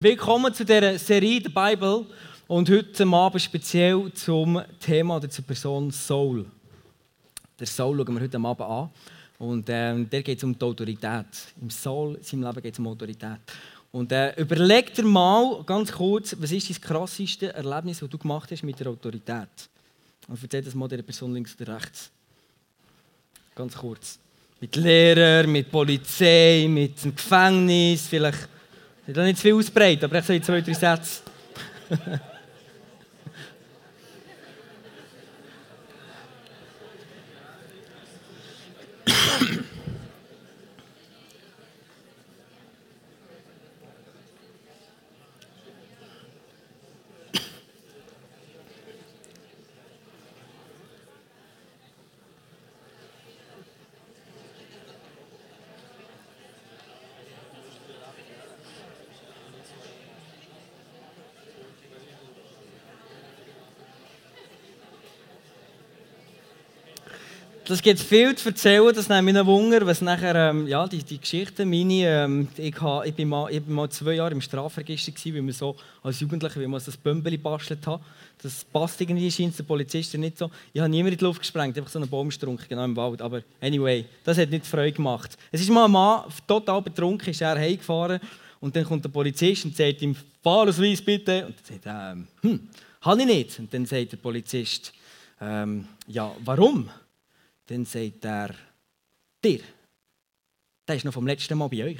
Willkommen zu dieser Serie der Bible und heute Abend speziell zum Thema oder zur Person Soul. Der Soul schauen wir heute Abend an und ähm, der geht um die Autorität. Im Soul, in seinem Leben geht es um Autorität. Und äh, überleg dir mal ganz kurz, was ist das krasseste Erlebnis, das du gemacht hast mit der Autorität? Und erzähl das mal der Person links oder rechts. Ganz kurz. Mit Lehrer, mit Polizei, mit dem Gefängnis, vielleicht ich will nicht zu viel ausbreiten, aber ich sage zwei, drei Sätze. Das gibt viel zu erzählen, das nimmt mich Wunder, was nachher, ähm, ja, die, die Geschichte, meine, ähm, ich, ha, ich, bin mal, ich bin mal zwei Jahre im Strafregister gewesen, weil wir so als Jugendliche, wie man so das Bömbeli bastelt hat. Das passt irgendwie, scheint der Polizist nicht so. Ich habe niemand in die Luft gesprengt, einfach so einen Baumstrunk, genau im Wald. Aber anyway, das hat nicht Freude gemacht. Es ist mal ein Mann, total betrunken, ist er heimgefahren und dann kommt der Polizist und sagt ihm, Fahrausweis bitte. Und dann sagt ähm, hm, habe ich nicht. Und dann sagt der Polizist, ähm, ja, warum? Dann sagt er, dir, der ist noch vom letzten Mal bei euch.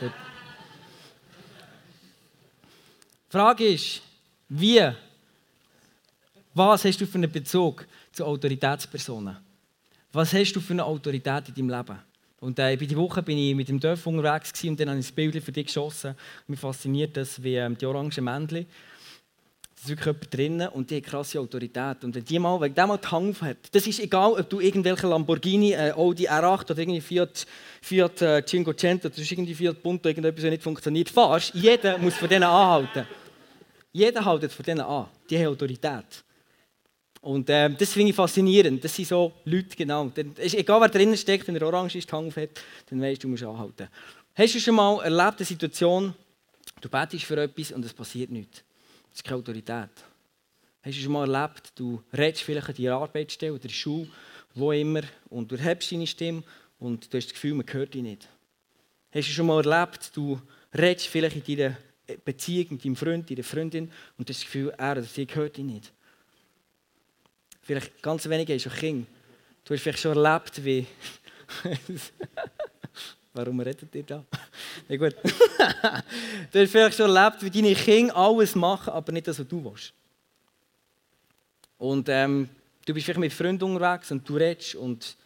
Die Frage ist, wie, was hast du für einen Bezug zu Autoritätspersonen? Was hast du für eine Autorität in deinem Leben? Und äh, bei dieser Woche bin ich mit dem Dörf unterwegs und dann habe ich ein Bild für dich geschossen. Mich fasziniert das wie ähm, die orangen Männchen ist wirklich jemand drinnen und die hat krasse Autorität. Und wenn die mal, wenn der mal die Hand hat, das ist egal, ob du irgendwelche Lamborghini, äh, Audi R8 oder irgendwie Fiat, Fiat äh, Cinquecento oder irgendwie Fiat Punto, irgendetwas, das nicht funktioniert, fahrst, jeder muss von denen anhalten. Jeder hält von denen an. Die haben Autorität. Und äh, das finde ich faszinierend. Das sind so Leute, genau. Dann ist egal, wer drinnen steckt, wenn er orange ist, die Hand hat, dann weißt du, du musst anhalten. Hast du schon mal erlebt, eine Situation, du betest für etwas und es passiert nichts? Das ist keine Autorität. Hast du schon mal erlebt, du redest vielleicht an deiner Arbeitsstelle oder in der Schule, wo immer, und du hebst deine Stimme und du hast das Gefühl, man hört dich nicht. Hast du schon mal erlebt, du redest vielleicht in deiner Beziehung mit deinem Freund, deiner Freundin und du hast das Gefühl, er oder sie hört dich nicht. Vielleicht ganz wenige du Kinder. Du hast vielleicht schon erlebt, wie... Warum redet ihr da? Ja, gut. du hast vielleicht schon erlebt, wie deine Kinder alles machen, aber nicht das, was du willst. Und ähm, du bist vielleicht mit Freunden unterwegs und du redest und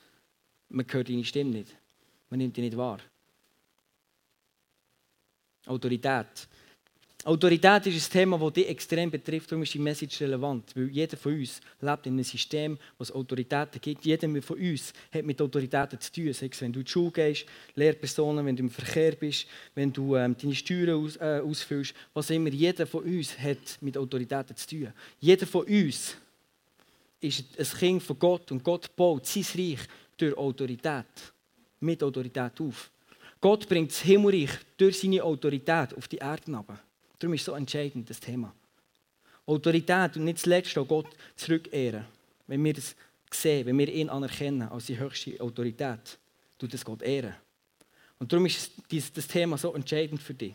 man hört deine Stimme nicht. Man nimmt dich nicht wahr. Autorität. Autorität ist ein Thema, das dich extrem betrifft, darum ist die Message relevant. Weil jeder von uns lebt in einem System, das Autoritäten gibt. Jeder von uns hat mit Autoritäten zu tun. Sei es, wenn du in die Schule gehst, Lehrpersonen, wenn du im Verkehr bist, wenn du ähm, deine Steuern aus, ausfüllst, was immer. Jeder von uns hat mit Autoritäten zu tun. Jeder von uns ist ein Kind von Gott und Gott baut sein Reich durch Autorität, mit Autorität auf. Gott bringt das Himmelreich durch seine Autorität auf die Erde herunter. Darum ist es so entscheidend, das Thema. Autorität und nicht zuletzt auch Gott zurückehren. Wenn wir das sehen, wenn wir ihn anerkennen als die höchste Autorität, tut das Gott ehren. Und darum ist das Thema so entscheidend für dich.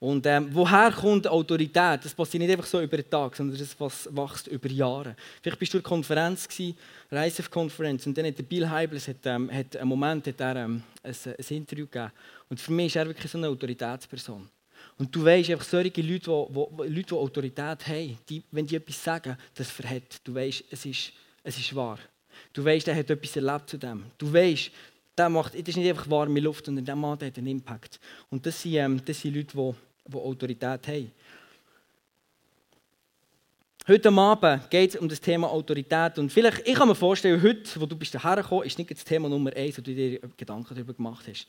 Und ähm, woher kommt Autorität? Das passiert nicht einfach so über den Tag, sondern das wächst über Jahre. Vielleicht bist du in der Konferenz, Reisef-Konferenz, und dann hat Bill Heibels hat, ähm, hat einen Moment hat er, ähm, ein, ein Interview gegeben. Und für mich ist er wirklich so eine Autoritätsperson. Und du weißt einfach, solche Leute, die, Leute, die Autorität haben, die, wenn die etwas sagen, das verhält. Du weißt, es ist, es ist wahr. Du weißt, der hat etwas erlebt zu dem. Du weißt, der macht, das ist nicht einfach warme Luft, sondern der Mann der hat einen Impact. Und das sind, ähm, das sind Leute, die, die Autorität haben. Heute Abend geht es um das Thema Autorität. Und vielleicht, ich kann mir vorstellen, heute, wo du bist hergekommen bist, ist nicht das Thema Nummer eins, wo du dir Gedanken darüber gemacht hast.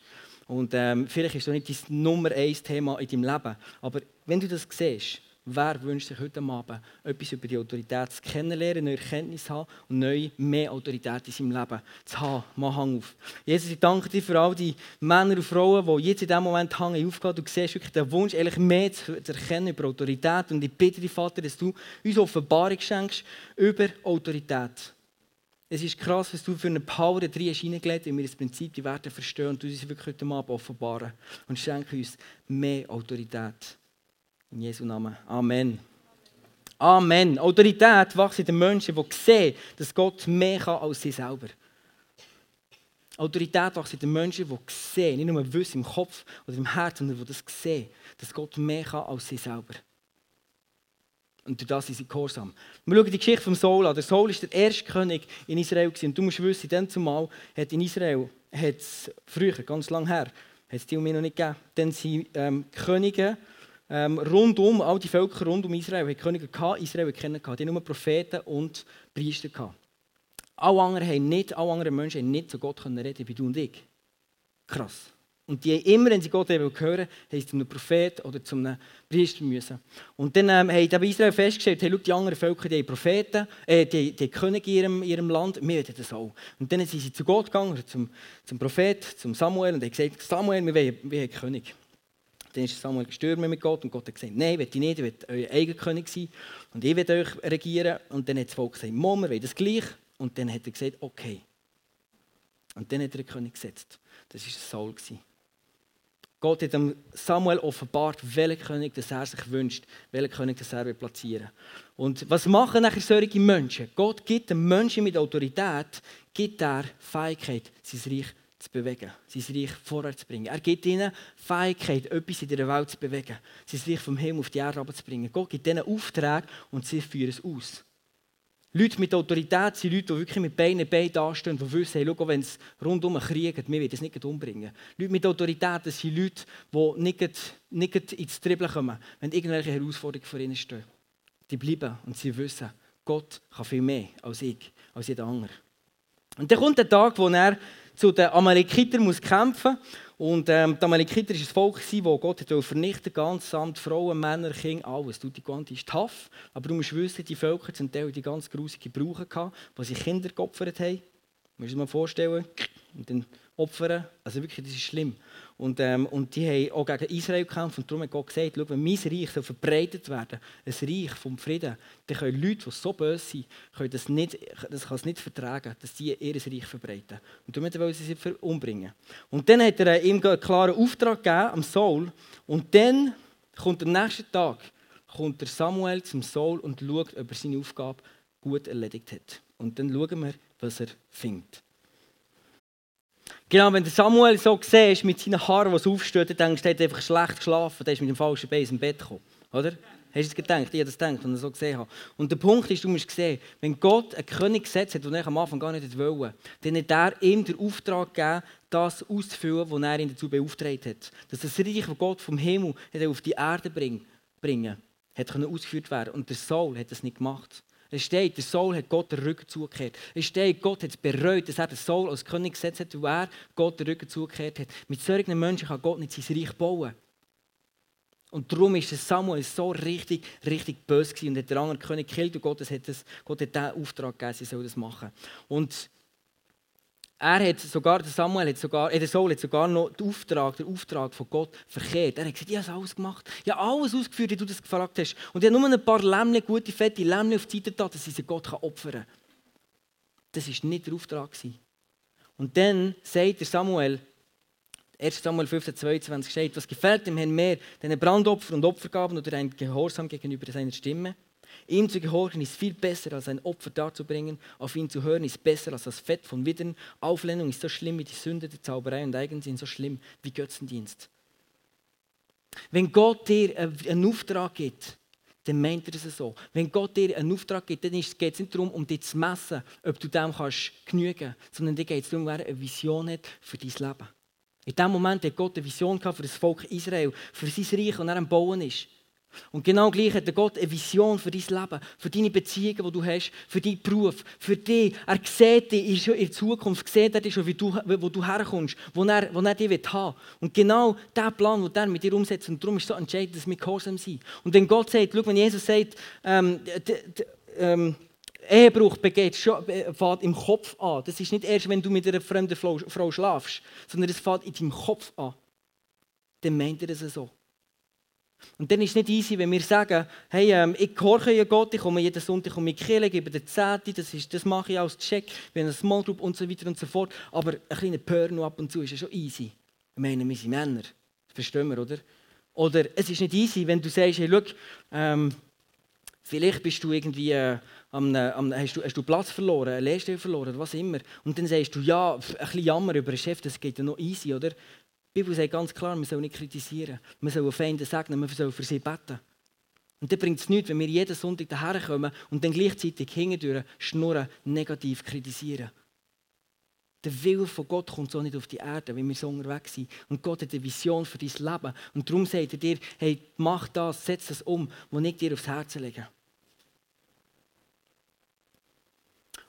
Und ähm, vielleicht ist das nicht das Nummer eins Thema in deinem Leben. Aber wenn du das siehst, Wer wünscht sich heute Abend, etwas über die Autorität zu kennenlernen, neue Erkenntnis zu haben und neu mehr Autorität in seinem Leben zu haben? Mach Hang auf. Jesus, ich danke dir für all die Männer und Frauen, die jetzt in diesem Moment Hang aufgehen. Du siehst wirklich den Wunsch, ehrlich mehr zu, erkennen über Autorität. Und ich bitte dich, Vater, dass du uns Offenbarung schenkst über Autorität. Es ist krass, was du für eine Power drin hast wenn wir das Prinzip, die Werte verstehen und du uns wirklich heute Abend offenbaren. Und schenke uns mehr Autorität. In Jesu Namen. Amen. Amen. Autorität wächst in den Menschen, die sehen, dass Gott mehr kann als sie selber. Autorität wächst in den Menschen, die sehen, nicht nur wissen im Kopf oder im Herzen, sondern die das sehen, dass Gott mehr kann als sie selber. Und durch das sind sie gehorsam. Wir schauen die Geschichte vom Saul an. Der Saul war der erste König in Israel. Und du musst wissen, dann zumal hat in Israel, früher, ganz lange her, hat es die mich noch nicht gegeben, dann sind ähm, Könige ähm, rundum, all die Völker rund um Israel, haben Könige gehabt, Israel kennen gehabt. Die hatten nur Propheten und Priester gehabt. Alle anderen, alle anderen Menschen haben nicht zu Gott können reden wie du und ich. Krass. Und die immer, wenn sie Gott hören wollten, haben sie zu einem Prophet oder zu einem Priester müssen. Und dann ähm, haben Israel festgestellt, hey, schau, die anderen Völker, die haben Propheten, äh, die, die Könige in ihrem, ihrem Land, wir wollen das auch. Und dann sind sie zu Gott gegangen, zum, zum Prophet, zum Samuel, und haben gesagt, Samuel, wir wollen, wir wollen König. Dann ist Samuel gestorben mit Gott und Gott hat gesagt, nein, will ich nicht, ich will euer eigener König sein und ich will euch regieren. Und dann hat das Volk gesagt, Mom, wir wollen das gleich. Und dann hat er gesagt, okay. Und dann hat er einen König gesetzt. Das war Saul. Gott hat Samuel offenbart, welchen König das er sich wünscht, welchen König das er platzieren Und was machen nachher solche Menschen? Gott gibt den Menschen mit Autorität gibt er Fähigkeit, sein Reich zu bewegen, sein Reich vorwärts zu bringen. Er gibt ihnen Fähigkeit, etwas in der Welt zu bewegen, sein Reich vom Himmel auf die Erde zu bringen. Gott gibt ihnen Aufträge und sie führen es aus. Leute mit Autorität sind Leute, die wirklich mit Beinen Beinen dastehen und wissen, hey, schau, wenn es rundum kriegt, wir werden es nicht umbringen. Leute mit Autorität das sind Leute, die nicht, nicht ins Dribbeln kommen, wenn irgendwelche Herausforderungen vor ihnen stehen. Die bleiben und sie wissen, Gott kann viel mehr als ich, als jeder andere. Und dann kommt der Tag, wo er zu den Amalekitern muss kämpfen Und ähm, die Amalekiter war ein Volk, das Gott vernichten ganz samt Frauen, Männer, Kinder, alles. Die Quanti ist tough, aber du musst wissen, die Völker zum Teil die ganz grusige Brauchen gehabt, wo sie Kinder geopfert haben. Du musst dir mal vorstellen. Und dann opfern, also wirklich, das ist schlimm. Und, ähm, und die haben auch gegen Israel gekämpft und darum hat Gott gesagt, schau, wenn mein Reich soll verbreitet werden ein Reich vom Frieden, dann können Leute, die so böse sind, können das, nicht, das kann es nicht vertragen, dass sie ihr Reich verbreiten. Und darum wollen sie sie umbringen. Und dann hat er ihm einen klaren Auftrag gegeben, am Saul, und dann kommt am nächsten Tag kommt der Samuel zum Saul und schaut, ob er seine Aufgabe gut erledigt hat. Und dann schauen wir, was er findet. Genau, wenn der Samuel so siehst, mit seinen Haaren, die aufstehen, dann denkst du, er hat einfach schlecht geschlafen, der ist mit dem falschen Bein im Bett gekommen. Oder? Hast du es gedacht? Ich habe das gedacht, wenn ich so gesehen habe. Und der Punkt ist, du musst sehen, wenn Gott einen König gesetzt hat, den er am Anfang gar nicht wollte, dann hat er ihm den Auftrag gegeben, das auszufüllen, was er ihn dazu beauftragt hat. Dass das Reich, das Gott vom Himmel auf die Erde bringen, hat ausgeführt werden. Und der Saul hat das nicht gemacht. Es steht, der Saul hat Gott den Rücken zugekehrt. Es steht, Gott hat es bereut, dass er den Saul als König gesetzt hat, weil er Gott den Rücken zugekehrt hat. Mit solchen Menschen kann Gott nicht sein Reich bauen. Und darum ist Samuel so richtig, richtig böse gewesen und hat der andere König gekillt und Gott hat, das, Gott hat diesen Auftrag gegeben, sie soll das machen. Und er hat sogar, der Samuel hat sogar, äh, der Saul hat sogar noch den Auftrag, den Auftrag von Gott verkehrt. Er hat gesagt, ich habe alles gemacht. Ich habe alles ausgeführt, wie du das gefragt hast. Und ich habe nur ein paar Lämmchen, gute, fette Lämmchen auf die Seite getan, dass sie Gott opfern kann. Das war nicht der Auftrag. Und dann sagt der Samuel, 1 Samuel 15, 22 steht, was gefällt dem Herrn mehr, den Brandopfer und Opfergaben oder ein Gehorsam gegenüber seiner Stimme? Ihm zu gehorchen ist viel besser, als ein Opfer darzubringen. Auf ihn zu hören ist besser als das Fett von Widdern. Auflehnung ist so schlimm wie die Sünde der Zauberei und Eigensinn so schlimm wie Götzendienst. Wenn Gott dir einen Auftrag gibt, dann meint er es so. Wenn Gott dir einen Auftrag gibt, dann geht es nicht darum, um dich zu messen, ob du dem kannst genügen kannst, sondern dann geht es darum, wer eine Vision hat für dein Leben. In dem Moment hat Gott eine Vision für das Volk Israel, für sein Reich, und er am Bauen ist. Und genau gleich hat Gott eine Vision für dein Leben, für deine Beziehungen, die du hast, für deinen Beruf, für dich. Er sieht dich in der Zukunft, sieht er dich schon, wie du, wo du herkommst, wo er, wo er dich haben will. Und genau der Plan, den er mit dir umsetzt. Und darum ist es so entscheidend, dass wir gehorsam sind. Und wenn Gott sagt, schau, wenn Jesus sagt, ähm, ähm, Ehebruch begeht, fährt im Kopf an. Das ist nicht erst, wenn du mit einer fremden Frau, Frau schlafst, sondern es fährt in deinem Kopf an. Dann meint er es so. Und dann ist es nicht easy, wenn wir sagen, hey, ähm, ich gehorche ja Gott, ich komme jeden Sonntag um die Kirche, gebe den Zehnte, das, das mache ich als Check, haben eine Small Group und so weiter und so fort. Aber ein kleiner Pörno ab und zu ist ja schon easy. Ich meine, wir sind Männer. Das verstehen wir, oder? Oder es ist nicht easy, wenn du sagst, hey, schau, ähm, vielleicht bist du irgendwie... Äh, am, am, hast, du, hast du Platz verloren, eine Lehrstelle verloren, was immer. Und dann sagst du, ja, ein bisschen Jammer über den Chef, das geht ja noch easy, oder? Die Bibel sagt ganz klar, man soll nicht kritisieren. Man soll Feinde segnen, man soll für sie beten. Und dann bringt es nichts, wenn wir jeden Sonntag daherkommen und dann gleichzeitig hingedüren, schnurren, negativ kritisieren. Der Wille von Gott kommt so nicht auf die Erde, wenn wir so unterwegs sind. Und Gott hat eine Vision für dein Leben. Und darum sagt er dir, hey, mach das, setz das um, was ich dir aufs Herz lege.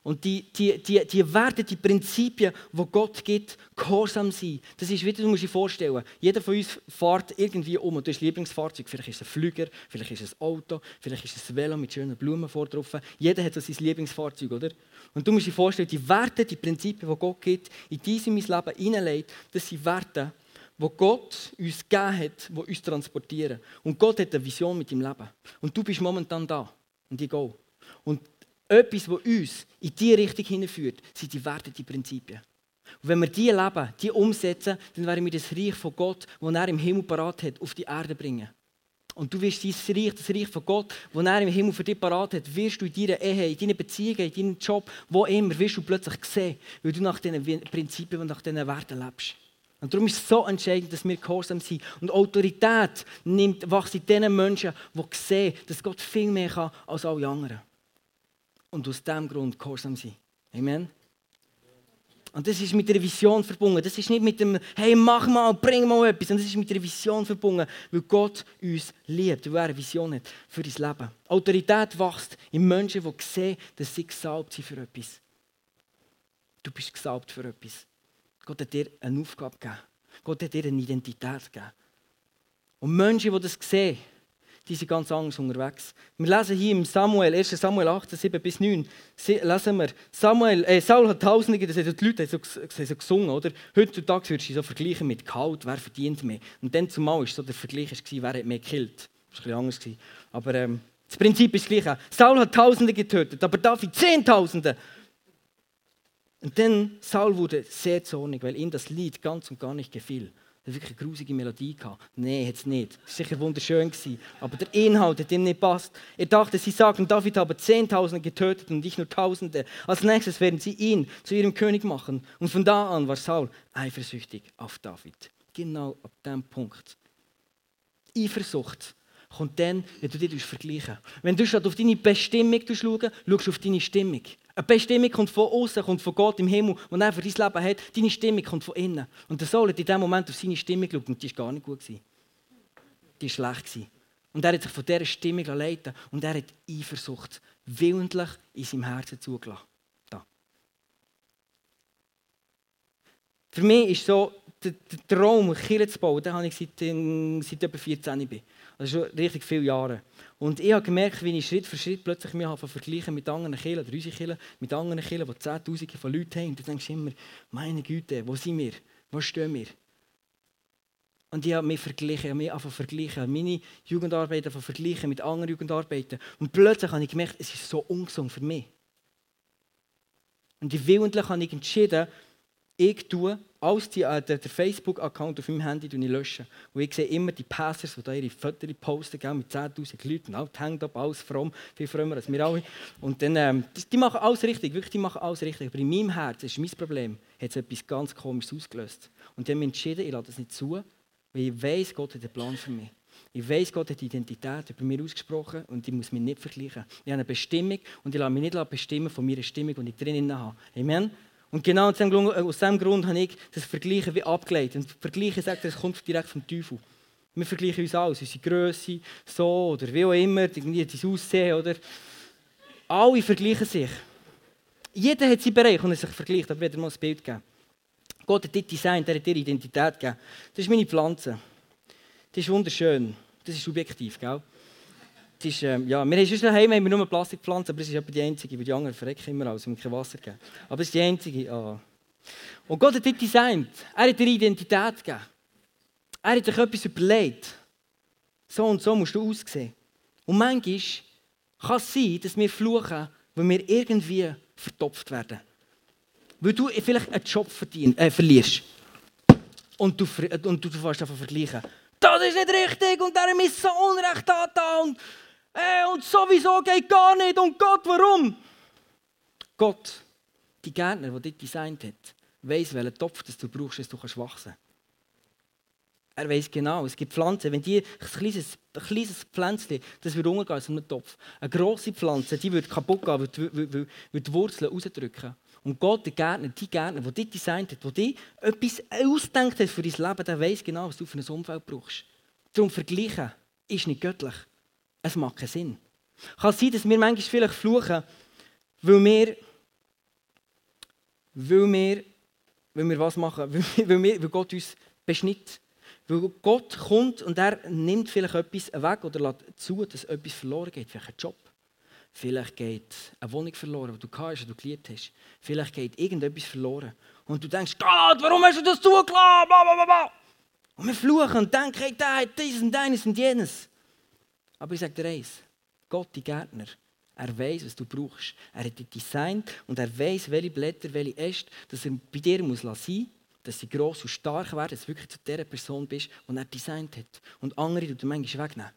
Und die, die, die, die Werte, die Prinzipien, die Gott gibt, gehorsam sein. Das ist wieder, du musst dir vorstellen, jeder von uns fährt irgendwie um und du hast Lieblingsfahrzeug. Vielleicht ist es ein Flüger, vielleicht ist es ein Auto, vielleicht ist es ein Velo mit schönen Blumen vor drauf. Jeder hat so sein Lieblingsfahrzeug, oder? Und du musst dir vorstellen, die Werte, die Prinzipien, die Gott gibt, in diesem Leben hineinlegt, das sind Werte, die Gott uns gegeben hat, die uns transportieren. Und Gott hat eine Vision mit deinem Leben. Und du bist momentan da. Und ich gehe. Und etwas, das uns in diese Richtung hinführt, sind die Werte, die Prinzipien. Und wenn wir die leben, die umsetzen, dann werden wir das Reich von Gott, das er im Himmel parat hat, auf die Erde bringen. Und du wirst dieses Reich, das Reich von Gott, das er im Himmel für dich parat hat, wirst du in deiner Ehe, in deinen Beziehungen, in deinem Job, wo immer, wirst du plötzlich sehen, weil du nach diesen Prinzipien und nach diesen Werten lebst. Und darum ist es so entscheidend, dass wir gehorsam sind. Und Autorität nimmt, wächst in den Menschen, die sehen, dass Gott viel mehr kann als alle anderen und aus diesem Grund gehorsam sein. Amen. Und das ist mit der Vision verbunden. Das ist nicht mit dem, hey, mach mal, bring mal etwas. Sondern das ist mit der Vision verbunden, weil Gott uns liebt, weil er eine Vision hat für dein Leben. Autorität wächst in Menschen, die sehen, dass sie gesalbt sind für etwas. Du bist gesalbt für etwas. Gott hat dir eine Aufgabe gegeben. Gott hat dir eine Identität gegeben. Und Menschen, die das sehen, die sind ganz anders unterwegs. Wir lesen hier im Samuel, 1. Samuel 8, 7 bis 9, lesen wir, Samuel, äh, Saul hat Tausende, das haben die Leute so, so gesungen, oder? Heutzutage würdest du so vergleichen mit Gehalt, wer verdient mehr. Und dann zumal war so der Vergleich, wer hat mehr gekillt. Das war ein bisschen anders. Aber ähm, das Prinzip ist das Gleiche. Saul hat Tausende getötet, aber David Zehntausende. Und dann Saul wurde sehr zornig, weil ihm das Lied ganz und gar nicht gefiel. Er wirklich eine grusige Melodie gehabt. Nein, hat es nicht. Es war sicher wunderschön, gewesen, aber der Inhalt hat ihm nicht passt. Er dachte, sie sagten, David habe Zehntausende getötet und nicht nur Tausende. Als nächstes werden sie ihn zu ihrem König machen. Und von da an war Saul eifersüchtig auf David. Genau ab dem Punkt. Eifersucht kommt dann, wenn du dich vergleichen Wenn du auf deine Bestimmung schaust, schaust du auf deine Stimmung. Eine Bestimmung kommt von außen, kommt von Gott im Himmel, und er für dein Leben hat. Deine Stimmung kommt von innen. Und der Saul hat in dem Moment auf seine Stimmung geschaut und die war gar nicht gut. Die war schlecht. Und er hat sich von dieser Stimmung leiten und er hat Eifersucht willentlich in seinem Herzen zugelassen. Da. Für mich ist so der, der Traum, Kirche zu bauen, den habe ich seit, seit etwa 14 bin. Also schon richtig viele Jahre. Und ich habe gemerkt, wie ich Schritt für Schritt plötzlich mich vergleichen mit anderen Kirchen, oder unsere Kirchen, mit anderen Kirchen, die Zehntausende von Leuten haben. Und du denkst immer, meine Güte, wo sind wir? Wo stehen wir? Und ich habe mich verglichen, ich habe mich einfach verglichen, meine Jugendarbeit einfach verglichen mit anderen Jugendarbeiten. Und plötzlich habe ich gemerkt, es ist so ungesund für mich. Und ich willentlich habe ich entschieden, ich tue alles die, äh, der Facebook-Account auf meinem Handy löschen. Und ich sehe immer die Passers, die da ihre Fotos posten, gell, mit 10'000 Leuten, alt hängt ab, alles fromm, viel frömmer als wir alle. Und dann, ähm, die, die, machen alles richtig, wirklich, die machen alles richtig. Aber in meinem Herz, das ist mein Problem, hat es etwas ganz Komisches ausgelöst. Und ich habe mich entschieden, ich lasse das nicht zu, weil ich weiß, Gott hat einen Plan für mich. Ich weiß, Gott hat die Identität über mir ausgesprochen und ich muss mich nicht vergleichen. Ich habe eine Bestimmung und ich lasse mich nicht bestimmen von meiner Stimmung, die ich drinnen habe. Amen. Und genau aus diesem, diesem Grund habe ich das Vergleichen wie abgeleitet. Und Vergleichen sagt, das kommt direkt vom Teufel. Wir vergleichen uns alles, unsere Größe, so oder wie auch immer, irgendwie das Aussehen, oder? Alle vergleichen sich. Jeder hat seinen Bereich und er sich vergleicht, aber wieder mal ein Bild geben. Gott hat dir Design, er hat dir Identität gegeben. Das ist meine Pflanze. Das ist wunderschön. Das ist subjektiv, gell? Ist, ähm, ja, wir haben schon daheim haben wir nur Plastikpflanzen, aber das ist die einzige, weil die anderen verrecken immer alles, und kein Wasser geben. Aber das ist die einzige. Oh. Und Gott hat dich designt. Er hat dir Identität gegeben. Er hat sich etwas überlegt. So und so musst du aussehen. Und manchmal kann es sein, dass wir fluchen, weil wir irgendwie vertopft werden. Weil du vielleicht einen Job verdien, äh, verlierst. Und du, und du fährst davon vergleichen. Das ist nicht richtig und der ist so Unrecht da und, äh, und sowieso geht gar nicht. Und Gott, warum? Gott, die Gärtner, der dich designt hat, weiß, welchen Topf das du brauchst, dass du wachsen kannst. Er weiß genau, es gibt Pflanzen, wenn die ein kleines, ein kleines Pflänzchen, das wird untergehen in einem Topf. Eine grosse Pflanze, die wird kaputt gehen, wird, wird, wird die Wurzeln rausdrücken. Und Gott, der Gärtner, die Gärtner, die dich designt hat, die dich etwas ausdenkt hat für dein Leben, der weiß genau, was du für ein Umfeld brauchst. Darum vergleichen ist nicht göttlich. Es macht keinen Sinn. Kann sein, dass wir manchmal vielleicht fluchen, weil wir, weil wir, weil wir was machen, weil, wir, Gott uns beschnitt. Weil Gott kommt und er nimmt vielleicht etwas weg oder lässt zu, dass etwas verloren geht, vielleicht ein Job. Vielleicht geht eine Wohnung verloren, die du hast, die du geliebt hast. Vielleicht geht irgendetwas verloren. Und du denkst, Gott, warum hast du das zugelassen? Und wir fluchen und denken, hey, der hat dies und deines und jenes. Aber ich sage dir eins, Gott, die Gärtner, er weiß, was du brauchst. Er hat dich designt und er weiß, welche Blätter, welche Äste, dass er bei dir muss sein dass sie gross und stark werden, dass du wirklich zu der Person bist, die er designt hat. Und andere tut er manchmal wegnehmen.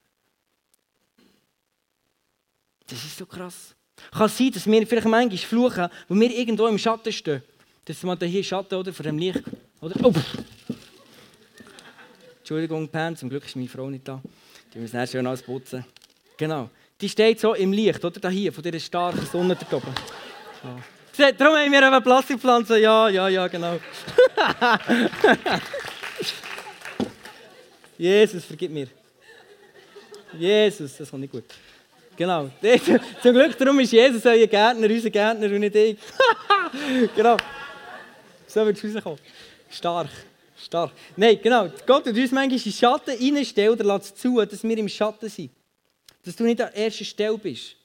Das ist so krass. Kann sein, dass wir vielleicht manchmal fluchen, wo wir irgendwo im Schatten stehen. Das ist mal hier Schatten oder, vor dem Licht. Oder? Oh. Entschuldigung, Pan, zum Glück ist meine Frau nicht da. Die müssen erst schön alles putzen. Genau. Die steht so im Licht, oder? Da hier, von dieser starken Sonne da oben. Ja. Darum haben wir eine Plastikpflanze. Ja, ja, ja, genau. Jesus, vergib mir. Jesus, das kommt nicht gut. Genau. Zum Glück, darum ist Jesus euer Gärtner, unser Gärtner und nicht ich. genau. So wird es rauskommen. Stark. Stark. Nein, genau. Gott tut uns manchmal in Schatten reinstellen oder lässt zu, dass wir im Schatten sind. Dass du nicht an erster Stelle bist.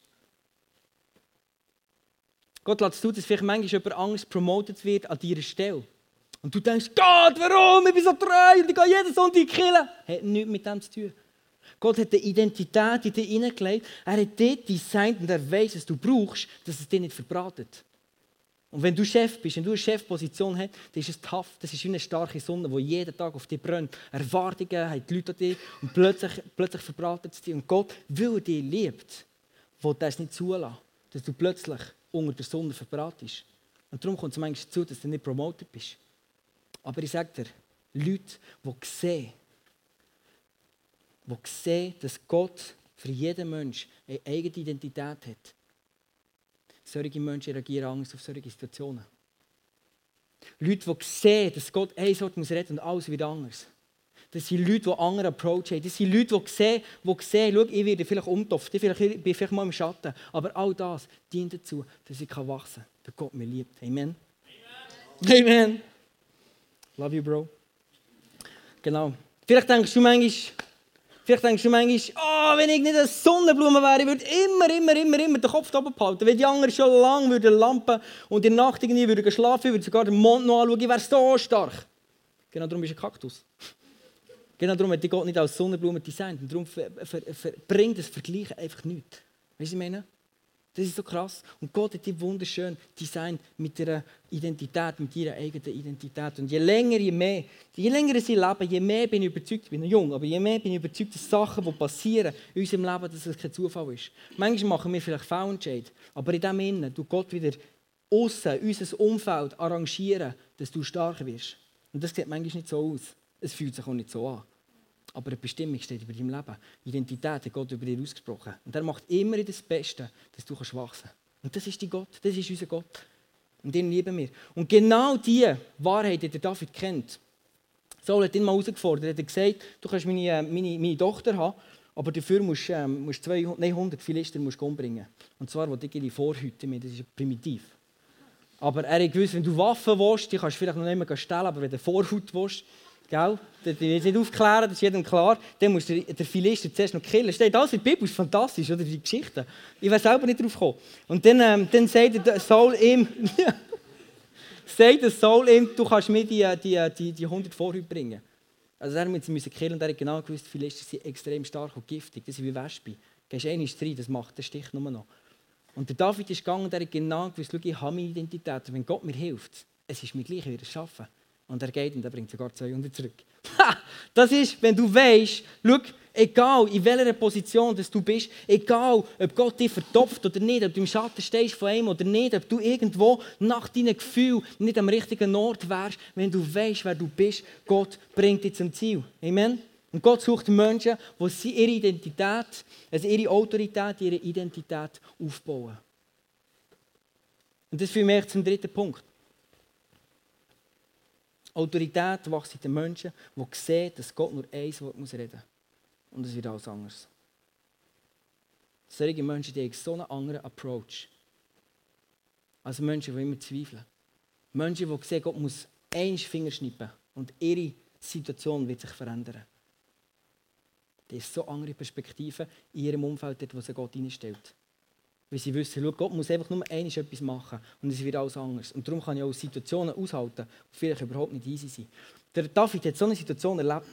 Gott lässt zu, dass vielleicht manchmal jemand Angst promotet wird an deiner Stelle. Und du denkst, Gott, warum? Ich bin so treu und ich gehe jeden Sonntag killen. Hat nichts mit dem zu tun. Gott hat eine Identität in dich hineingelegt. Er hat dich designt und er weiß, was du brauchst, dass es dich nicht verbratet. Und wenn du Chef bist, wenn du eine Chefposition hast, dann ist es tough. Das ist wie eine starke Sonne, die jeden Tag auf dich brennt. Erwartungen haben die Leute an dich und plötzlich, plötzlich verbratet es dich. Und Gott, weil er dich liebt, will das nicht zulassen, dass du plötzlich unter der Sonne verbratest. Und darum kommt es manchmal dazu, dass du nicht promotet bist. Aber ich sage dir, Leute, die sehen, die sehen, dass Gott für jeden Menschen eine eigene Identität hat. Solche Menschen reagieren Angst auf solche Situationen. Leute, die sehen, dass Gott eine Sorte muss retten und alles wird anders. Das sind Leute, die einen anderen Approach haben. Das sind Leute, die sehen, die sehen schau, ich werde vielleicht umtopft, ich bin vielleicht mal im Schatten. Aber all das dient dazu, dass ich wachsen kann, dass Gott mich liebt. Amen. Amen. Amen. Love you, Bro. Genau. Vielleicht denkst du manchmal, Vielleicht denkst du manchmal, oh, wenn ich nicht eine Sonnenblume wäre, ich würde immer, immer, immer, immer den Kopf oben behalten. Wenn die anderen schon lange würden lampen und in der Nacht irgendwie würden schlafen, würde sogar den Mond noch anschauen, ich wäre so stark. Genau darum bist du ein Kaktus. Genau darum hat die Gott nicht als Sonnenblume designt. Und darum bringt das Vergleichen einfach nichts. Weißt du, was ich meine? Das ist so krass. Und Gott hat die wunderschön designt mit ihrer Identität, mit ihrer eigenen Identität. Und je länger, je mehr, je länger sie leben, je mehr bin ich überzeugt, ich bin noch jung, aber je mehr bin ich überzeugt, dass Sachen, die passieren in unserem Leben, dass es kein Zufall ist. Manchmal machen wir vielleicht Foulentscheid, aber in dem Innen tut Gott wieder außen, unser Umfeld arrangieren, dass du stark wirst. Und das sieht manchmal nicht so aus. Es fühlt sich auch nicht so an. Aber eine Bestimmung steht über deinem Leben. Identität hat Gott über dir ausgesprochen. Und er macht immer das Beste, dass du wachsen kannst. Und das ist die Gott, das ist unser Gott. Und den lieben wir. Und genau diese Wahrheit, die der David kennt, Saul hat ihn mal herausgefordert. Er hat gesagt, du kannst meine, äh, meine, meine Tochter haben, aber dafür musst du ähm, musst 200, nein, 100 Philister umbringen. Und zwar, die ich die vorhüten, das ist primitiv. Aber er hat gewusst, wenn du Waffen willst, die kannst du vielleicht noch nicht mehr stellen, aber wenn du Vorhut willst, Gell? Das will ich nicht aufklären, das ist jedem klar. Dann muss der, der Philister zuerst noch killen. Steht alles in der Bibel, ist fantastisch, oder? Die Geschichte. Ich weiß selber nicht drauf gekommen. Und dann, ähm, dann sagt der Saul ihm, sagt der Saul ihm, du kannst mir die, die, die, die 100 Vorhüte bringen. Also er musste sie killen und er hat genau gewusst, die Philister sind extrem stark und giftig. Das sind wie Wespen. Gehst einmal rein, das macht den Stich nur noch. Und der David ist gegangen und er hat genau gewusst, schau, ich habe meine Identität. Und wenn Gott mir hilft, es ist mir gleich, ich werde es schaffen. Und er geht und er bringt sogar 200 zurück. das ist, wenn du weißt, schau, egal in welcher Position dass du bist, egal ob Gott dich vertopft oder nicht, ob du im Schatten stehst von ihm oder nicht, ob du irgendwo nach deinen Gefühlen nicht am richtigen Ort wärst, wenn du weißt, wer du bist, Gott bringt dich zum Ziel. Amen. Und Gott sucht Menschen, die ihre Identität, also ihre Autorität, ihre Identität aufbauen. Und das führt mich zum dritten Punkt. Autorität wächst in den Menschen, die sehen, dass Gott nur ein Wort muss reden muss. Und es wird alles anders. Solche Menschen die haben so einen anderen Approach. Als Menschen, die immer zweifeln. Menschen, die sehen, Gott muss einen Finger schnippen und ihre Situation wird sich verändern. Das ist so andere Perspektive in ihrem Umfeld, dort, wo sie Gott hineinstellt. Weil sie wissen, schau, Gott muss einfach nur eines etwas machen und es wird alles anders. Und darum kann ich auch Situationen aushalten, die vielleicht überhaupt nicht easy sind. Der David hat so eine Situation erlebt.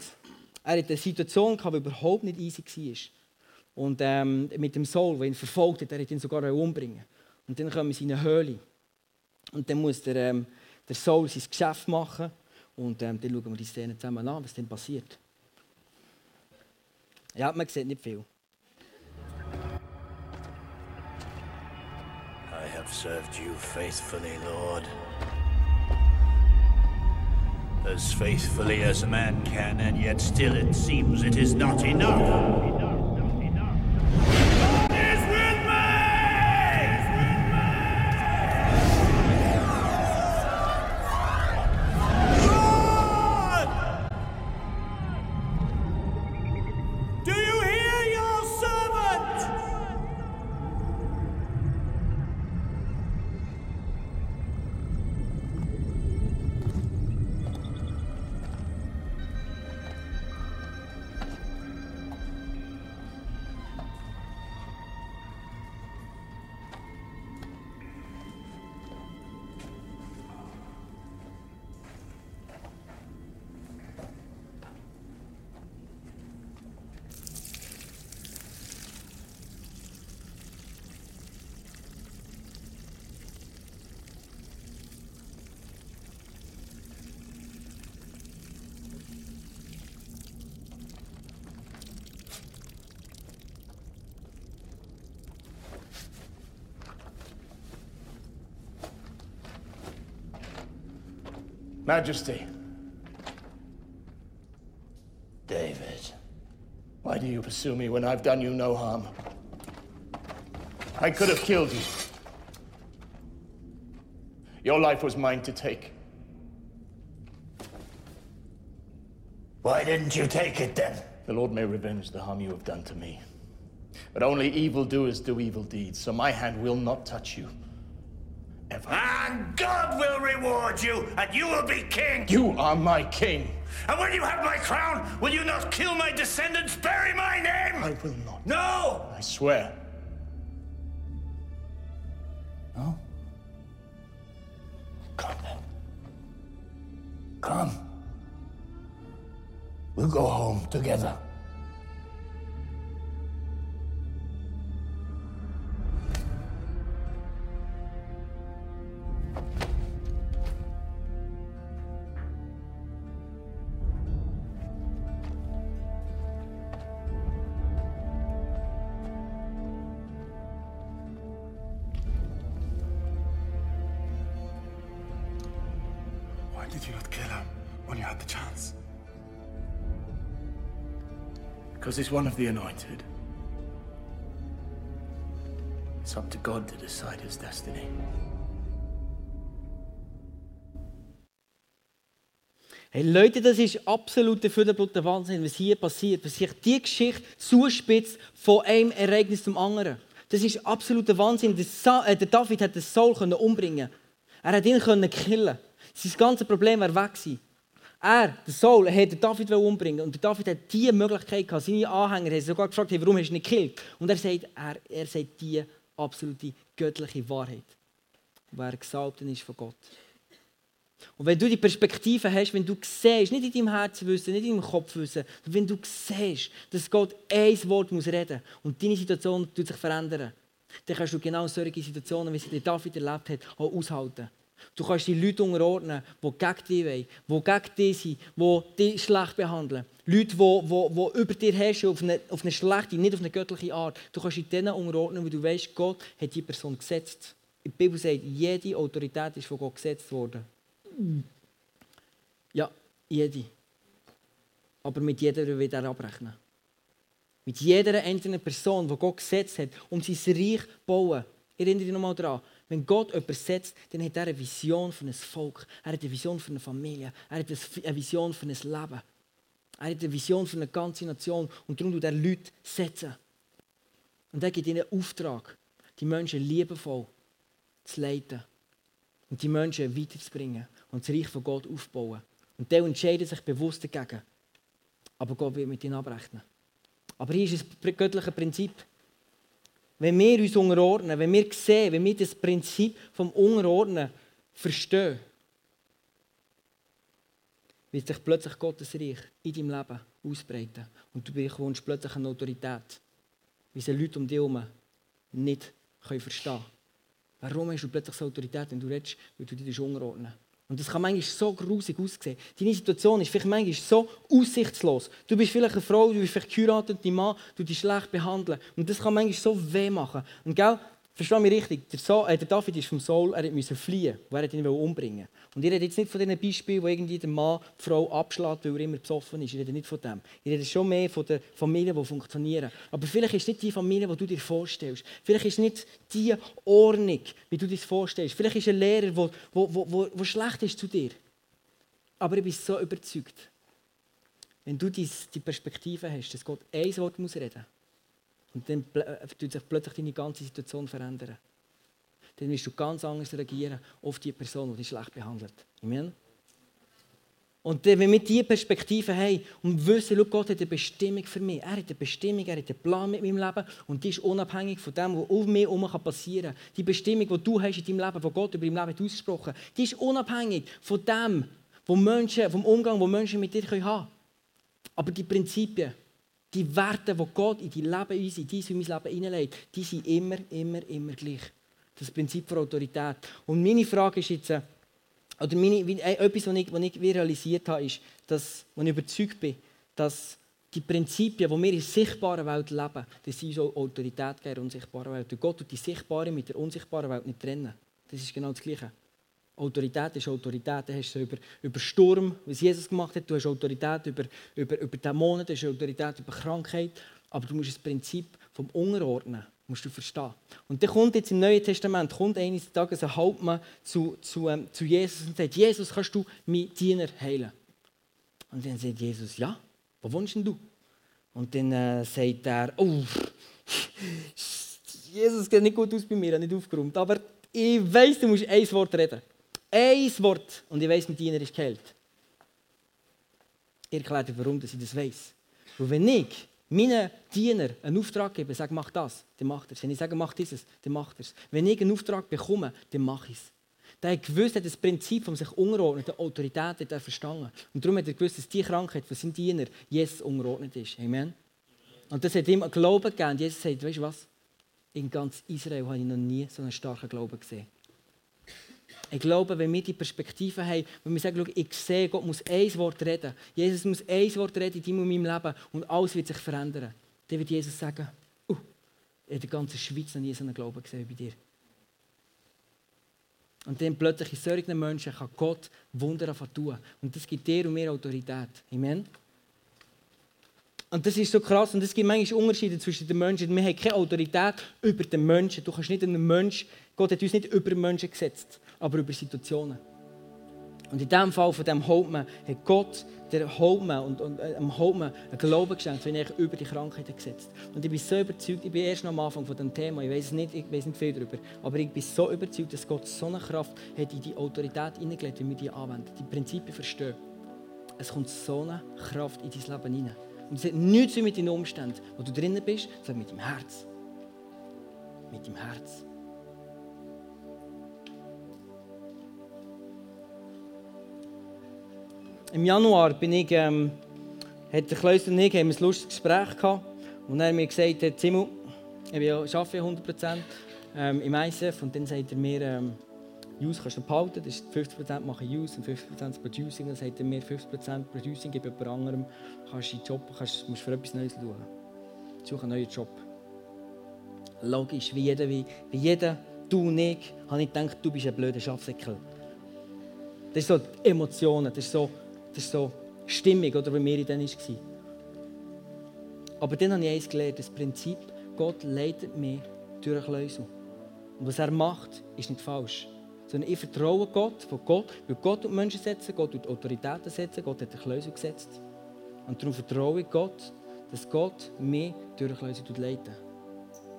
Er hat eine Situation die überhaupt nicht easy war. Und ähm, mit dem Saul, der ihn verfolgt hat, er hat ihn sogar umbringen. Und dann kommen sie in eine Höhle. Und dann muss der, ähm, der Saul sein Geschäft machen. Und ähm, dann schauen wir die Szene zusammen an, was dann passiert. Ja, man sieht nicht viel. Have served you faithfully, Lord. As faithfully as a man can, and yet still it seems it is not enough. Majesty. David. Why do you pursue me when I've done you no harm? I could have killed you. Your life was mine to take. Why didn't you take it then? The Lord may revenge the harm you have done to me. But only evildoers do evil deeds, so my hand will not touch you. And God will reward you, and you will be king. You are my king. And when you have my crown, will you not kill my descendants, bury my name? I will not. No! I swear. No? Come then. Come. We'll go home together. Because he's one of the anointed. It's up to God to decide his destiny. Hey Leute, das ist absoluter Fülleblutter Wahnsinn, was hier passiert, was sich die Geschichte zuspitzt von einem Ereignis zum anderen. Das ist absoluter Wahnsinn. Äh, der David hat den Saul umbringen Er hat ihn killen. Sein ganzes Problem wäre weg gewesen. Er, der Saul, hat David umbringen und David hat diese Möglichkeit gehabt. Seine Anhänger haben sogar gefragt, hey, warum hast du ihn nicht gekillt? Und er sagt, er, er sagt die absolute göttliche Wahrheit, wer gesalbt ist von Gott. Und wenn du die Perspektive hast, wenn du siehst, nicht in deinem Herzen wissen, nicht in deinem Kopf wissen, wenn du siehst, dass Gott ein Wort muss reden und deine Situation tut sich verändern, dann kannst du genau solche Situationen, wie sie David erlebt hat, auch aushalten. Du kannst die Leute unterordnen, die gegen dich wollen, die gegen dich sind, die dich schlecht behandeln. Leute, die, die, die über dir herrschen, auf eine, auf eine schlechte, nicht auf eine göttliche Art. Du kannst dich denen unterordnen, weil du weißt, Gott hat die Person gesetzt. Die Bibel sagt, jede Autorität ist von Gott gesetzt worden. Ja, jede. Aber mit jeder wird er abrechnen. Mit jeder einzelnen Person, die Gott gesetzt hat, um sein Reich zu bauen. Erinnere dich nochmal daran. Wenn Gott jemanden setzt, dann hat er eine Vision für ein Volk. Er hat eine Vision für eine Familie. Er hat eine Vision für ein Leben. Er hat eine Vision für eine ganze Nation. Und darum tut er Leute setzen. Und er gibt ihnen einen Auftrag, die Menschen liebevoll zu leiten und die Menschen weiterzubringen und das Reich von Gott aufbauen. Und die entscheiden sich bewusst dagegen. Aber Gott wird mit ihnen abrechnen. Aber hier ist ein göttliches Prinzip. Wenn wir uns unterordnen, wenn wir sehen, wenn wir das Prinzip vom Unterordnen verstehen, wird sich plötzlich Gottes Reich in deinem Leben ausbreiten. Und du bekommst plötzlich eine Autorität, wie sie Leute um dich herum nicht verstehen können. Warum hast du plötzlich so Autorität, wenn du redest, weil du dich unterordnen und das kann manchmal so grusig aussehen. Deine Situation ist vielleicht manchmal so aussichtslos. Du bist vielleicht eine Frau, du bist vielleicht geheiratet, dein Mann, du dich schlecht behandeln. Und das kann manchmal so weh machen. Und gell, Versteh mich richtig, der, so äh, der David ist vom Saul, er musste fliehen, weil er ihn umbringen Und ich rede jetzt nicht von diesen Beispielen, wo irgendwie der Mann die Frau abschlägt, weil er immer besoffen ist. Ich rede nicht von dem. Ich rede schon mehr von der Familie, die funktionieren. Aber vielleicht ist nicht die Familie, die du dir vorstellst. Vielleicht ist nicht die Ordnung, wie du dir das vorstellst. Vielleicht ist ein Lehrer, der wo, wo, wo, wo schlecht ist zu dir. Aber ich bin so überzeugt, wenn du die Perspektive hast, dass Gott ein Wort muss reden muss, und dann äh, sich plötzlich deine ganze Situation verändern. Dann wirst du ganz anders reagieren auf die Person, die dich schlecht behandelt. Amen. Und wenn wir diese Perspektive haben und wissen, Gott hat eine Bestimmung für mich. Er hat eine Bestimmung, er hat einen Plan mit meinem Leben und die ist unabhängig von dem, was auf mir herum passieren kann. Die Bestimmung, die du hast in deinem Leben, die Gott über dein Leben ausgesprochen hat, die ist unabhängig von dem, wo Menschen, vom Umgang, den Menschen mit dir haben können. Aber die Prinzipien, die Werte, die Gott in dein Leben, in dein und mein Leben hineinlegt, die sind immer, immer, immer gleich. Das Prinzip der Autorität. Und meine Frage ist jetzt, äh, oder meine, äh, etwas, was ich, was ich realisiert habe, ist, dass, wenn ich überzeugt bin, dass die Prinzipien, die wir in der sichtbaren Welt leben, dass sie uns auch Autorität in der unsichtbaren Welt. Und Gott tut die sichtbare mit der unsichtbaren Welt nicht trennen. Das ist genau das Gleiche. Autorität ist Autorität. Du hast über, über Sturm, was Jesus gemacht hat. Du hast Autorität über, über, über Dämonen, du hast Autorität über Krankheit. Aber du musst das Prinzip vom Unterordnen musst du verstehen. Und dann kommt jetzt im Neuen Testament kommt eines Tages ein Hauptmann zu, zu, ähm, zu Jesus und sagt, Jesus, kannst du meinen Diener heilen? Und dann sagt Jesus, ja, wohnst denn du? Und dann äh, sagt er, oh, Jesus geht nicht gut aus bei mir, er hat nicht aufgeräumt, aber ich weiß, du musst ein Wort reden. Ein Wort und ich weiß, mein Diener ist geheilt. Ich erkläre dir, warum ich das weiß. Und wenn ich meinen Diener einen Auftrag gebe, sage, mach das, dann macht er es. Wenn ich sage, mach dieses, dann macht er es. Wenn ich einen Auftrag bekomme, dann mache ich es. Der hat gewusst, hat das Prinzip von sich unterordnen, der Autorität hat er verstanden. Und darum hat er gewusst, dass die Krankheit von seinem Diener Jesus unterordnet ist. Amen. Und das hat ihm einen Glauben gegeben. Jesus sagt, weißt du was? In ganz Israel habe ich noch nie so einen starken Glauben gesehen. Ich glaube, wenn wir die Perspektive haben, wenn wir sagen, ich sehe, Gott muss ein Wort reden, Jesus muss ein Wort reden in deinem und meinem Leben und alles wird sich verändern, dann wird Jesus sagen, uh, in der ganzen Schweiz noch nie so einen Glauben gesehen bei dir. Und dann plötzlich in solchen Menschen kann Gott Wunder tun. Und das gibt dir und mir Autorität. Amen. Und das ist so krass und es gibt manchmal Unterschiede zwischen den Menschen. Wir haben keine Autorität über den Menschen. Du kannst nicht einen Menschen, Gott hat uns nicht über Menschen gesetzt, aber über Situationen. Und in diesem Fall von dem Hauptmann hat Gott der Hauptmann und, und äh, dem Hauptmann einen Glauben geschenkt, den er über die Krankheiten gesetzt Und ich bin so überzeugt, ich bin erst noch am Anfang von dem Thema, ich weiß nicht, ich weiß nicht viel darüber, aber ich bin so überzeugt, dass Gott so eine Kraft hat in die Autorität hineingelegt, wie wir die anwenden, die Prinzipien verstehen. Es kommt so eine Kraft in dein Leben hinein. Und es hat nichts mit deinen Umständen, wo du drinnen bist, sondern mit deinem Herz. Mit deinem Herz. Im Januar bin ich, ähm, hat der Klöster und ich ein lustiges Gespräch gehabt. Und er hat mir gesagt, hey, Zimu, ich arbeite 100% ähm, im ICF. Und dann sagt er mir, ähm, Use kannst du behalten, das ist 50% mache Use und 50% Producing. Dann sagt er mir, 50% Producing gebe jemand anderem, kannst du Job, kannst, musst für etwas Neues schauen. Suche einen neuen Job. Logisch, wie jeder, wie, wie jeder, du und ich, habe ich gedacht, du bist ein blöder Schafsäckel. Das sind so die Emotionen, das ist so das ist so stimmig, oder wie mir dann war. Aber dann habe ich eines gelernt, das Prinzip, Gott leitet mich durch Lösung. Und was er macht, ist nicht falsch. Sondern ich vertraue Gott, von Gott, weil Gott und Menschen setzen, Gott und Autoritäten setzen, Gott hat die Lösung gesetzt. Und darum vertraue ich Gott, dass Gott mich durch Lösung leitet.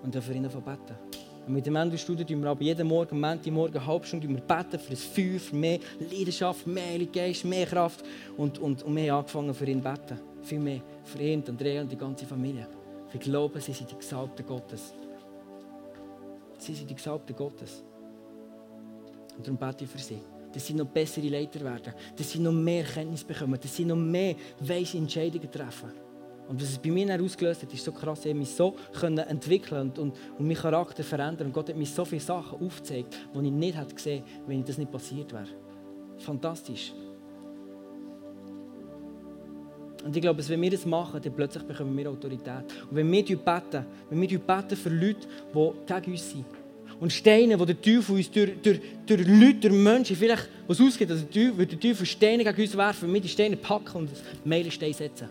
Und dann für ihn beten. Und mit dem Endelstudio tun wir aber jeden Morgen, Montag Morgen, eine halbe Stunde beten für das Feuer, für mehr Leidenschaft, mehr Heilige Geist, mehr Kraft. Und, und, und wir haben angefangen für ihn zu beten. Viel mehr für ihn, Andrea und die ganze Familie. Wir glauben, sie sind die Gesalbten Gottes. Sie sind die Gesalbten Gottes. Und darum bete ich für sie. Dass sie noch bessere Leiter werden. Dass sie noch mehr Kenntnis bekommen. Dass sie noch mehr weise Entscheidungen treffen. Und was es bei mir ausgelöst hat, ist so krass. Ich mich so entwickeln und, und, und meinen Charakter verändern. Und Gott hat mir so viele Sachen aufgezeigt, die ich nicht hätte gesehen wenn das nicht passiert wäre. Fantastisch. Und ich glaube, wenn wir das machen, dann plötzlich bekommen wir Autorität. Und wenn wir beten, wenn wir beten für Leute, die gegen uns sind, und Steine, die der Teufel uns durch, durch, durch Leute, durch Menschen, vielleicht, was ausgeht, dass der Teufel, der Teufel Steine gegen uns werfen, wir die Steine packen und Meilenstein setzen.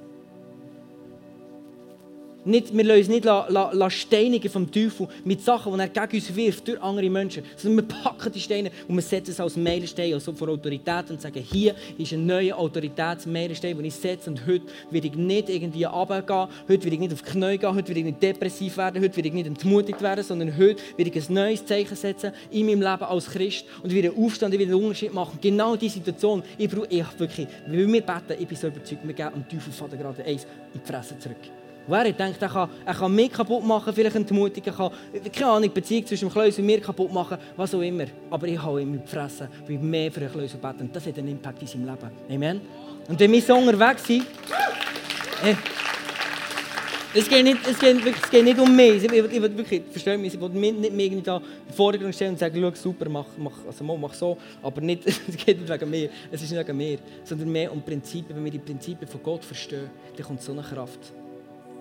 Nicht, wir lassen uns nicht la, la, la steinigen vom Teufel mit Sachen, die er gegen uns wirft, durch andere Menschen. Sondern wir packen die Steine und wir setzen es als Meilenstein, also vor Autorität und sagen, hier ist ein neuer Autoritätsmeilenstein, den ich setze und heute werde ich nicht irgendwie runtergehen, heute werde ich nicht auf die Knie gehen, heute werde ich nicht depressiv werden, heute werde ich nicht entmutigt werden, sondern heute werde ich ein neues Zeichen setzen in meinem Leben als Christ und werde aufstehen, werde einen Unterschied machen. Genau diese Situation, ich brauche ich wirklich, wenn wir beten, ich bin so überzeugt, wir geben dem Teufel gerade eins in die Fresse zurück. Wer denkt, er kann, er kann mich kaputt machen, vielleicht entmutigen, kann, keine Ahnung, Beziehung zwischen dem Kleus und mir kaputt machen, was auch immer. Aber ich habe ihm gefressen, weil mehr für den Kleus beten. Das hat einen Impact in seinem Leben. Amen. Und wenn wir so unterwegs sind, äh, es geht, nicht, es, geht es geht nicht um mich. Ich, ich, ich wirklich, verstehe mich, ich will mich nicht mehr da in den Vordergrund stellen und sagen, schau, super, mach, mach, also mach so. Aber nicht, es geht nicht wegen mir, es ist nicht wegen mir, sondern mehr um Prinzipien. Wenn wir die Prinzipien von Gott verstehen, dann kommt so eine Kraft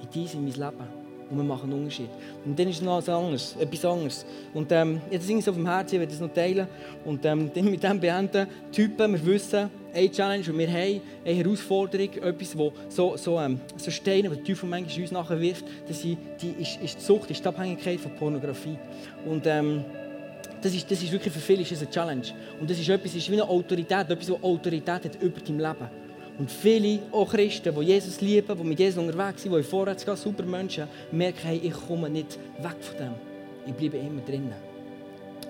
in dies, in mein Leben. Und wir machen einen Unterschied. Und dann ist noch etwas anderes. Etwas anderes. Und ähm, jetzt ist es auf dem Herzen, ich werde das noch teilen. Und ähm, dann mit dem beenden, Typen, wir wissen, eine Challenge und wir haben eine Herausforderung, etwas, wo so, so, ähm, so Steine, die der Teufel manchmal uns nachher wirft, das die, die ist, ist die Sucht, ist die Abhängigkeit von Pornografie. Und ähm, das ist, das ist wirklich für viele ist eine Challenge. Und das ist etwas, ist wie eine Autorität, etwas, was Autorität hat über dein Leben. Und viele, auch Christen, die Jesus lieben, die mit Jesus unterwegs sind, die vorwärts gehen, super Menschen, merken, hey, ich komme nicht weg von dem. Ich bleibe immer drinnen.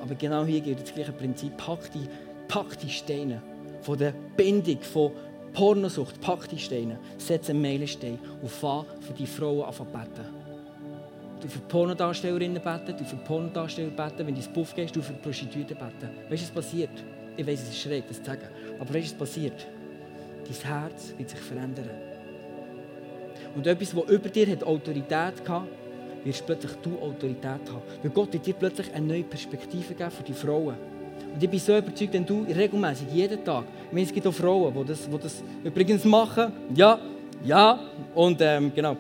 Aber genau hier gilt das gleiche Prinzip. Pack die, pack die Steine von der Bindung, von Pornosucht, pack die Steine, setz einen Meilenstein und fahr für die Frauen zu beten. Du für Pornodarstellerinnen beten, du für Pornodarsteller beten, wenn du ins Puff gehst, du für Prostituierte beten. Weißt du, was passiert? Ich weiß, es ist schräg, das zu sagen. Aber weißt du, was passiert? Dein Herz wird sich verändern. Und etwas, das über dir hat Autorität hatte, wirst plötzlich du Autorität haben. Weil Gott wird dir plötzlich eine neue Perspektive geben für die Frauen. Und ich bin so überzeugt, wenn du regelmäßig, jeden Tag, ich meine, es gibt auch Frauen, die das, die das übrigens machen, ja, ja, und ähm, genau.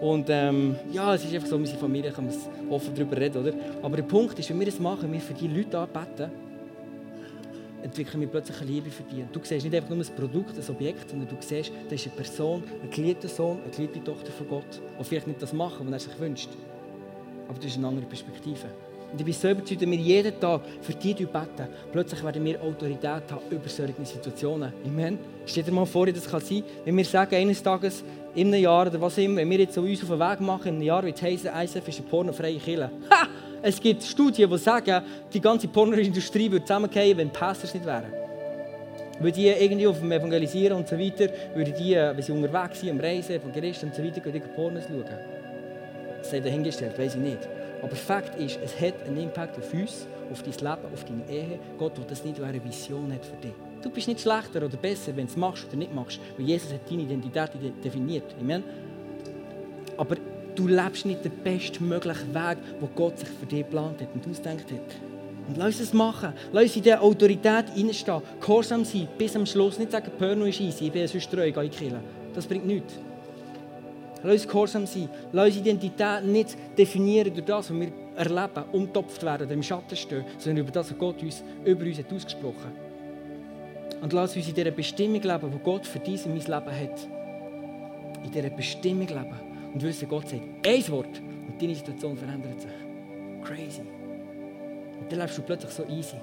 Und ähm, ja, es ist einfach so, unsere Familie kann man offen darüber reden, oder? Aber der Punkt ist, wenn wir das machen, wir für die Leute anbeten, entwickeln wir plötzlich eine Liebe für dich. Du siehst nicht einfach nur ein Produkt, ein Objekt, sondern du siehst, das ist eine Person, ein geliebter Sohn, eine geliebte Tochter von Gott, die vielleicht nicht das machen, was er sich wünscht. Aber das ist eine andere Perspektive. Und ich bin so überzeugt, wenn wir jeden Tag für die beten, plötzlich werden wir Autorität haben über solche Situationen. Amen. Stell dir mal vor, das kann sein, wenn wir sagen, eines Tages, in einem Jahr oder was immer, wenn wir jetzt so uns auf den Weg machen, in einem Jahr wird es heißen, ISF ist eine pornofreie Kirche. Ha! Es gibt Studien, die sagen, die ganze Pornoindustrie würde zusammenfallen, wenn Pastors nicht wären. Weil die irgendwie auf dem Evangelisieren und so weiter, würden die, wenn sie unterwegs sind, am Reisen, Evangelisten und so weiter, gehen Pornos schauen. Das sei dahingestellt, weiß ich nicht. Aber Fakt ist, es hat einen Impact auf uns, auf dein Leben, auf deine Ehe. Gott will das nicht, weil er eine Vision hat für dich. Du bist nicht schlechter oder besser, wenn du es machst oder nicht machst, weil Jesus hat deine Identität definiert. Amen. Aber du lebst nicht den bestmöglichen Weg, den Gott sich für dich geplant hat und ausdenkt hat. Und lass es machen. Lass in diese Autorität reinstehen. Gehorsam sein, bis am Schluss. Nicht sagen, Pörno ist easy, ich bin sonst treu, gehe ich killen. Das bringt nichts. Lass uns gehorsam sein. Lass uns Identität nicht definieren durch das, was wir erleben, umtopft werden oder im Schatten stehen, sondern über das, was Gott uns, über uns hat ausgesprochen hat. Und lass uns in dieser Bestimmung leben, die Gott für dich und mein Leben hat. In dieser Bestimmung leben. Und wissen, Gott sagt ein Wort und deine Situation verändert sich. Crazy. Und dann lebst du plötzlich so easy.